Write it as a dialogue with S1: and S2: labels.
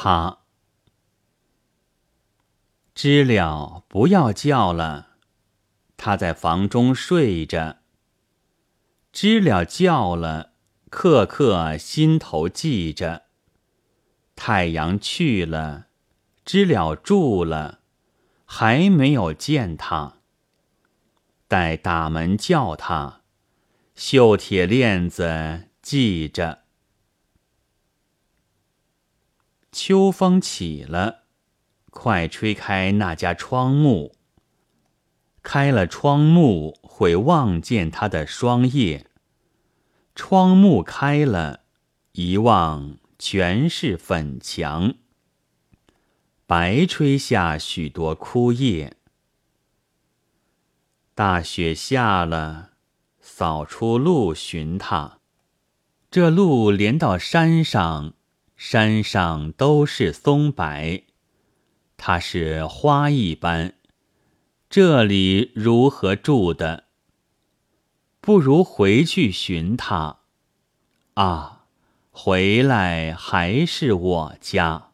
S1: 他。知了不要叫了，他在房中睡着。知了叫了，刻刻心头记着。太阳去了，知了住了，还没有见他。待打门叫他，绣铁链子系着。秋风起了。快吹开那家窗幕，开了窗幕会望见他的霜叶。窗幕开了，一望全是粉墙，白吹下许多枯叶。大雪下了，扫出路寻他，这路连到山上，山上都是松柏。它是花一般，这里如何住的？不如回去寻他。啊，回来还是我家。